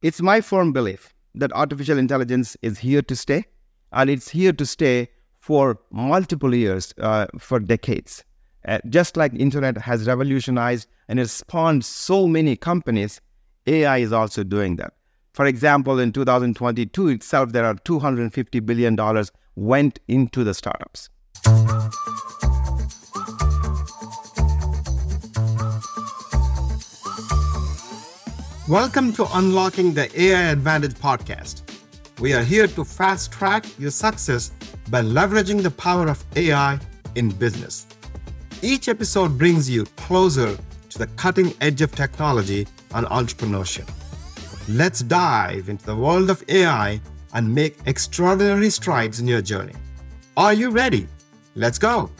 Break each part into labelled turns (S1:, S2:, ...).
S1: It's my firm belief that artificial intelligence is here to stay, and it's here to stay for multiple years, uh, for decades. Uh, just like the internet has revolutionized and has spawned so many companies, AI is also doing that. For example, in 2022 itself, there are 250 billion dollars went into the startups.
S2: Welcome to Unlocking the AI Advantage podcast. We are here to fast track your success by leveraging the power of AI in business. Each episode brings you closer to the cutting edge of technology and entrepreneurship. Let's dive into the world of AI and make extraordinary strides in your journey. Are you ready? Let's go.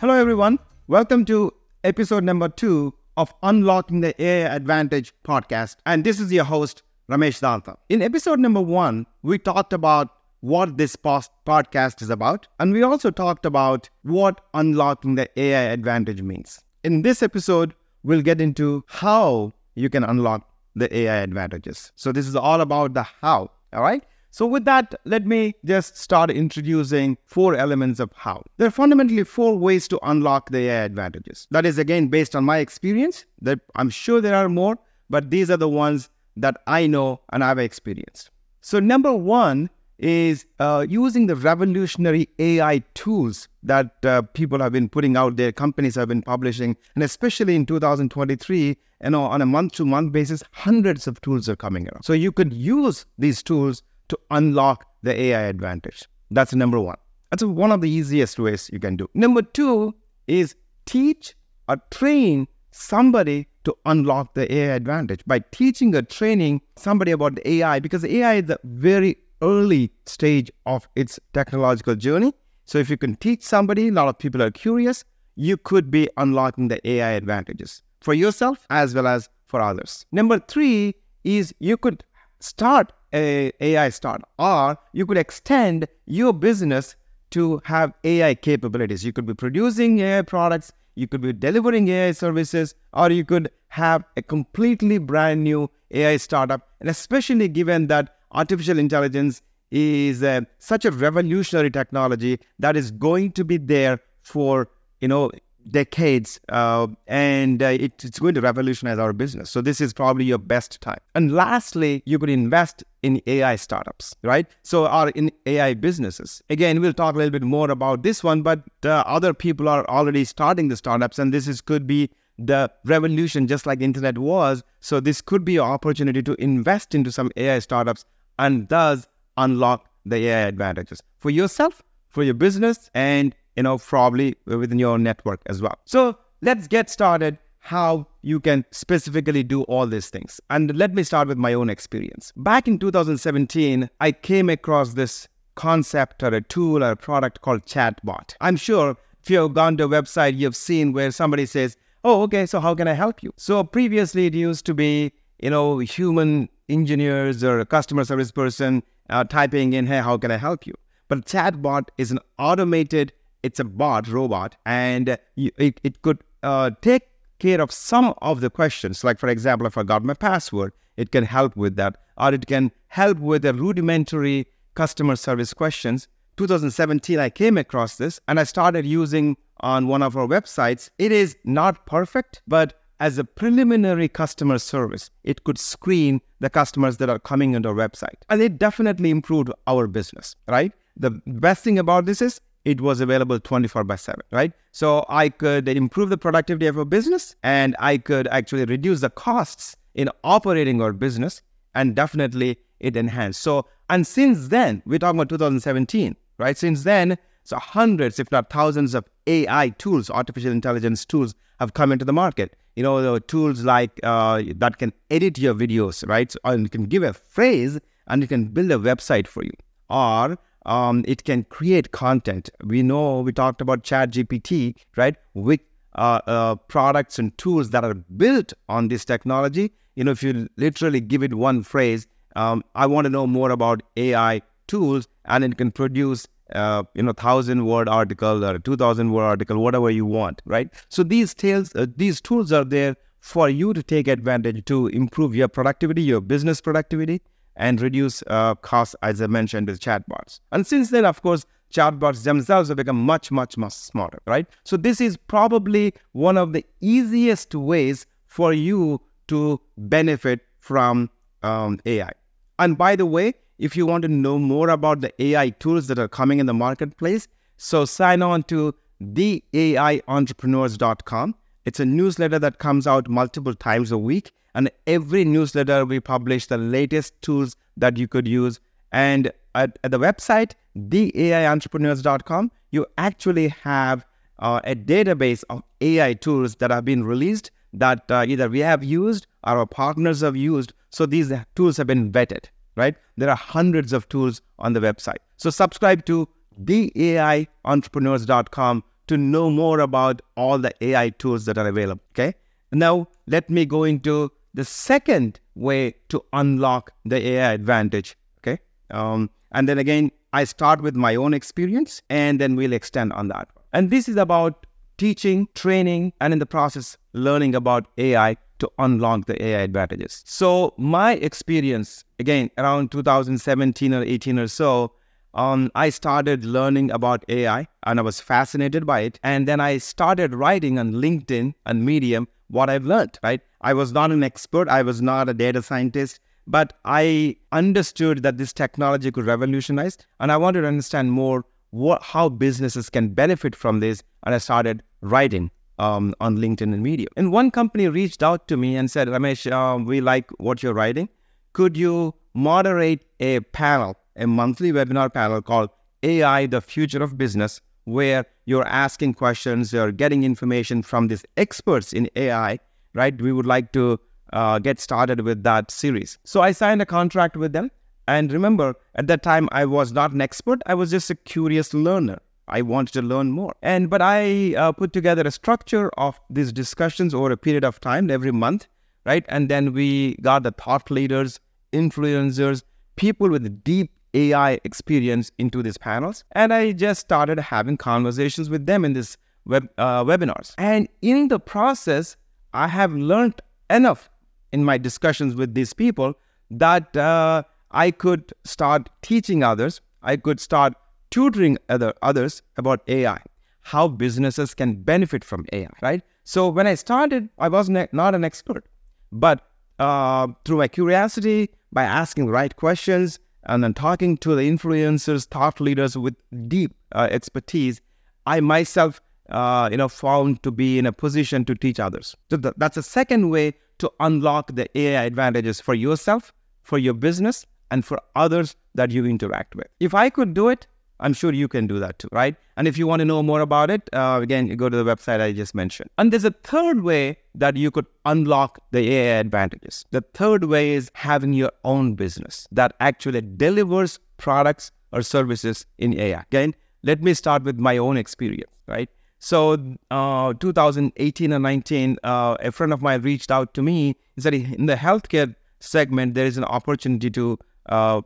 S1: Hello, everyone. Welcome to episode number two of Unlocking the AI Advantage podcast. And this is your host, Ramesh Dontha. In episode number one, we talked about what this podcast is about, and we also talked about what unlocking the AI advantage means. In this episode, we'll get into how you can unlock the AI advantages. So, this is all about the how, all right? So, with that, let me just start introducing four elements of how. There are fundamentally four ways to unlock the AI advantages. That is, again, based on my experience. That I'm sure there are more, but these are the ones that I know and I've experienced. So, number one is uh, using the revolutionary AI tools that uh, people have been putting out there, companies have been publishing, and especially in 2023, you know, on a month-to-month basis, hundreds of tools are coming around. So you could use these tools to unlock the AI advantage. That's number one. That's one of the easiest ways you can do. Number two is teach or train somebody to unlock the AI advantage by teaching or training somebody about the AI because AI is the very early stage of its technological journey. So if you can teach somebody, a lot of people are curious, you could be unlocking the AI advantages for yourself as well as for others. Number three is you could start a AI start, or you could extend your business to have AI capabilities. You could be producing AI products, you could be delivering AI services, or you could have a completely brand new AI startup. And especially given that artificial intelligence is uh, such a revolutionary technology that is going to be there for you know decades uh, and uh, it, it's going to revolutionize our business. So this is probably your best time. And lastly you could invest in ai startups right? So are in ai businesses. Again we'll talk a little bit more about this one but uh, other people are already starting the startups and this is could be the revolution just like the internet was. So this could be an opportunity to invest into some ai startups and thus unlock the ai advantages for yourself for your business and you know, probably within your network as well. So let's get started how you can specifically do all these things. And let me start with my own experience. Back in 2017, I came across this concept or a tool or a product called Chatbot. I'm sure if you've gone to a website, you've seen where somebody says, Oh, okay, so how can I help you? So previously it used to be, you know, human engineers or a customer service person uh, typing in, Hey, how can I help you? But Chatbot is an automated it's a bot robot and it, it could uh, take care of some of the questions. Like for example if i got my password it can help with that or it can help with the rudimentary customer service questions. 2017 i came across this and i started using on one of our websites. It is not perfect but as a preliminary customer service it could screen the customers that are coming on our website. And it definitely improved our business right? The best thing about this is it was available 24 by 7, right? So I could improve the productivity of a business and I could actually reduce the costs in operating our business and definitely it enhanced. So, and since then, we're talking about 2017, right? Since then, so hundreds, if not thousands of AI tools, artificial intelligence tools have come into the market. You know, tools like uh, that can edit your videos, right? So, and can give a phrase and you can build a website for you. Or um, it can create content. We know we talked about ChatGPT, right? With uh, uh, products and tools that are built on this technology. You know, if you literally give it one phrase, um, I want to know more about AI tools, and it can produce uh, you know, thousand word article or two thousand word article, whatever you want, right? So these tales, uh, these tools are there for you to take advantage to improve your productivity, your business productivity, and reduce uh, costs, as I mentioned, with chatbots. And since then, of course, chatbots themselves have become much, much, much smarter, right? So this is probably one of the easiest ways for you to benefit from um, AI. And by the way, if you want to know more about the AI tools that are coming in the marketplace, so sign on to theAIentrepreneurs.com. It's a newsletter that comes out multiple times a week. And every newsletter, we publish the latest tools that you could use. And at, at the website, theAIentrepreneurs.com, you actually have uh, a database of AI tools that have been released that uh, either we have used or our partners have used. So these tools have been vetted, right? There are hundreds of tools on the website. So subscribe to theAIentrepreneurs.com to know more about all the AI tools that are available. Okay. Now, let me go into the second way to unlock the AI advantage. Okay. Um, and then again, I start with my own experience and then we'll extend on that. And this is about teaching, training, and in the process, learning about AI to unlock the AI advantages. So, my experience, again, around 2017 or 18 or so, um, I started learning about AI and I was fascinated by it. And then I started writing on LinkedIn and Medium what I've learned, right? I was not an expert, I was not a data scientist, but I understood that this technology could revolutionize and I wanted to understand more what, how businesses can benefit from this. And I started writing um, on LinkedIn and Medium. And one company reached out to me and said, Ramesh, uh, we like what you're writing. Could you moderate a panel a monthly webinar panel called AI, the Future of Business, where you're asking questions, you're getting information from these experts in AI, right? We would like to uh, get started with that series. So I signed a contract with them. And remember, at that time, I was not an expert, I was just a curious learner. I wanted to learn more. And but I uh, put together a structure of these discussions over a period of time every month, right? And then we got the thought leaders, influencers, people with deep AI experience into these panels. And I just started having conversations with them in these web, uh, webinars. And in the process, I have learned enough in my discussions with these people that uh, I could start teaching others. I could start tutoring other others about AI, how businesses can benefit from AI, right? So when I started, I was not an expert, but uh, through my curiosity, by asking the right questions, and then talking to the influencers, thought leaders with deep uh, expertise, I myself, uh, you know, found to be in a position to teach others. So th- that's a second way to unlock the AI advantages for yourself, for your business, and for others that you interact with. If I could do it, I'm sure you can do that too, right? And if you want to know more about it, uh, again, you go to the website I just mentioned. And there's a third way that you could unlock the AI advantages. The third way is having your own business that actually delivers products or services in AI. Again, let me start with my own experience, right? So, uh, 2018 and 19, uh, a friend of mine reached out to me. He said in the healthcare segment, there is an opportunity to uh,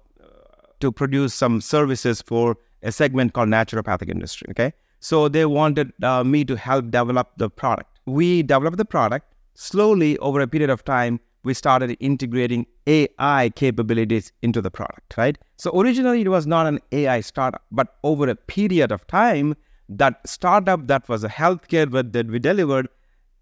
S1: to produce some services for a segment called naturopathic industry. Okay, so they wanted uh, me to help develop the product. We developed the product slowly over a period of time. We started integrating AI capabilities into the product, right? So originally it was not an AI startup, but over a period of time, that startup that was a healthcare that we delivered,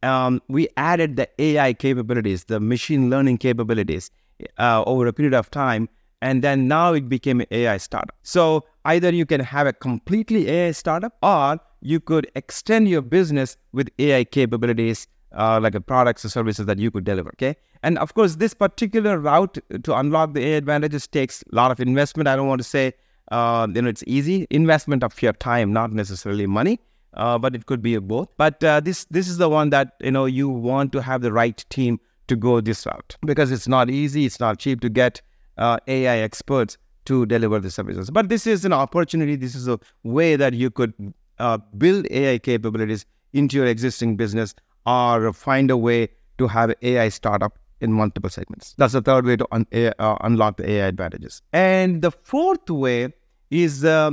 S1: um, we added the AI capabilities, the machine learning capabilities uh, over a period of time and then now it became an AI startup. So either you can have a completely AI startup or you could extend your business with AI capabilities uh, like a products or services that you could deliver. Okay. And of course, this particular route to unlock the AI advantages takes a lot of investment. I don't want to say, uh, you know, it's easy investment of your time, not necessarily money. Uh, but it could be both. But uh, this this is the one that you know you want to have the right team to go this route because it's not easy, it's not cheap to get uh, AI experts to deliver the services. But this is an opportunity. This is a way that you could uh, build AI capabilities into your existing business or find a way to have AI startup in multiple segments. That's the third way to un- uh, unlock the AI advantages. And the fourth way is uh,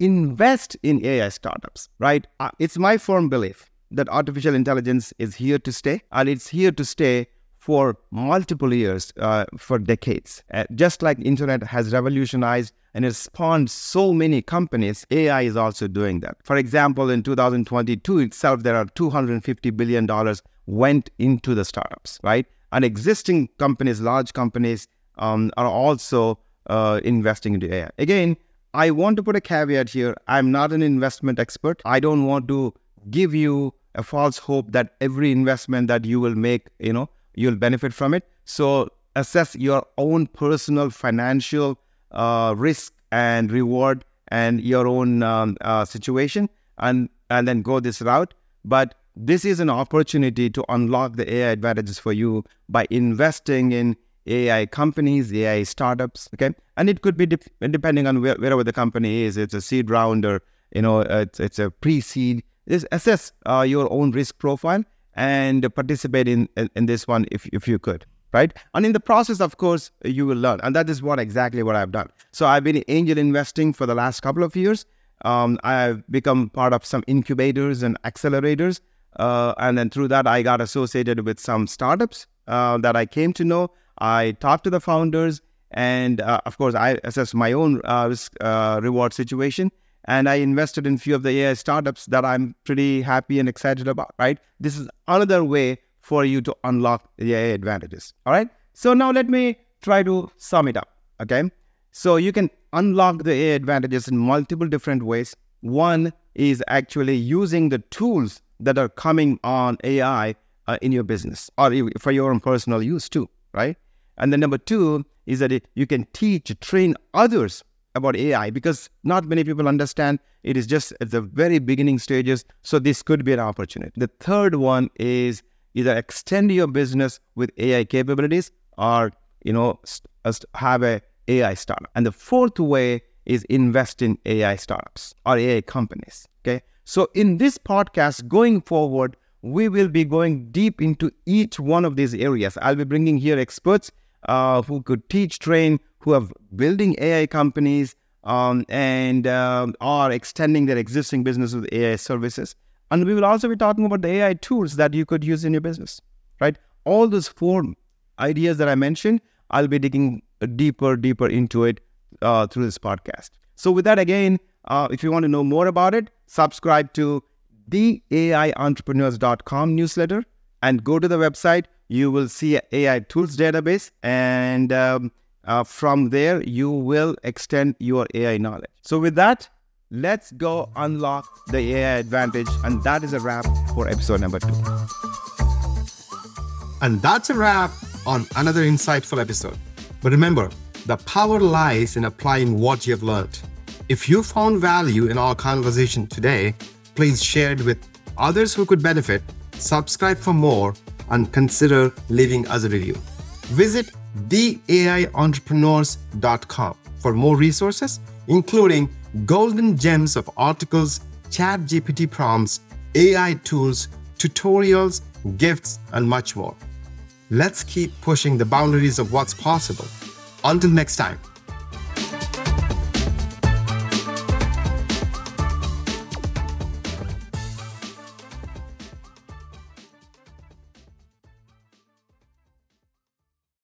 S1: invest in AI startups, right? Uh, it's my firm belief that artificial intelligence is here to stay, and it's here to stay for multiple years, uh, for decades. Uh, just like internet has revolutionized and it spawned so many companies, AI is also doing that. For example, in 2022 itself, there are 250 billion dollars went into the startups, right? And existing companies, large companies, um, are also uh, investing into AI. Again, I want to put a caveat here. I'm not an investment expert. I don't want to give you a false hope that every investment that you will make, you know, you'll benefit from it. So assess your own personal financial uh, risk and reward and your own um, uh, situation and and then go this route. But this is an opportunity to unlock the ai advantages for you by investing in ai companies ai startups okay? And it could be de- depending on where, wherever the company is it's a seed round or you know it's, it's a pre-seed. Just assess uh, your own risk profile and participate in, in, in this one if, if you could right? And in the process of course you will learn. And that is what exactly what i've done. So i've been angel investing for the last couple of years. Um, i've become part of some incubators and accelerators. Uh, and then through that i got associated with some startups uh, that i came to know. I talked to the founders. And uh, of course i assessed my own uh, risk uh, reward situation and I invested in a few of the AI startups that I'm pretty happy and excited about, right? This is another way for you to unlock the AI advantages. All right. So now let me try to sum it up. Okay. So you can unlock the AI advantages in multiple different ways. One is actually using the tools that are coming on AI uh, in your business or for your own personal use too, right? And then number two is that it, you can teach, train others about AI because not many people understand it is just at the very beginning stages. So this could be an opportunity. The third one is either extend your business with AI capabilities or you know have a AI startup. And the fourth way is invest in AI startups or AI companies. Okay. So in this podcast going forward, we will be going deep into each one of these areas. I'll be bringing here experts uh, who could teach, train, who are building AI companies um, and um, are extending their existing business with AI services. And we will also be talking about the AI tools that you could use in your business, right? All those four ideas that I mentioned, I'll be digging deeper, deeper into it uh, through this podcast. So, with that, again, uh, if you want to know more about it, subscribe to the AIentrepreneurs.com newsletter and go to the website. You will see AI tools database, and um, uh, from there, you will extend your AI knowledge. So, with that, Let's go unlock the AI advantage. And that is a wrap for episode number two.
S2: And that's a wrap on another insightful episode. But remember, the power lies in applying what you've learned. If you found value in our conversation today, please share it with others who could benefit, subscribe for more, and consider leaving us a review. Visit theAIentrepreneurs.com for more resources, including golden gems of articles, ChatGPT prompts, AI tools, tutorials, gifts, and much more. Let's keep pushing the boundaries of what's possible. Until next time.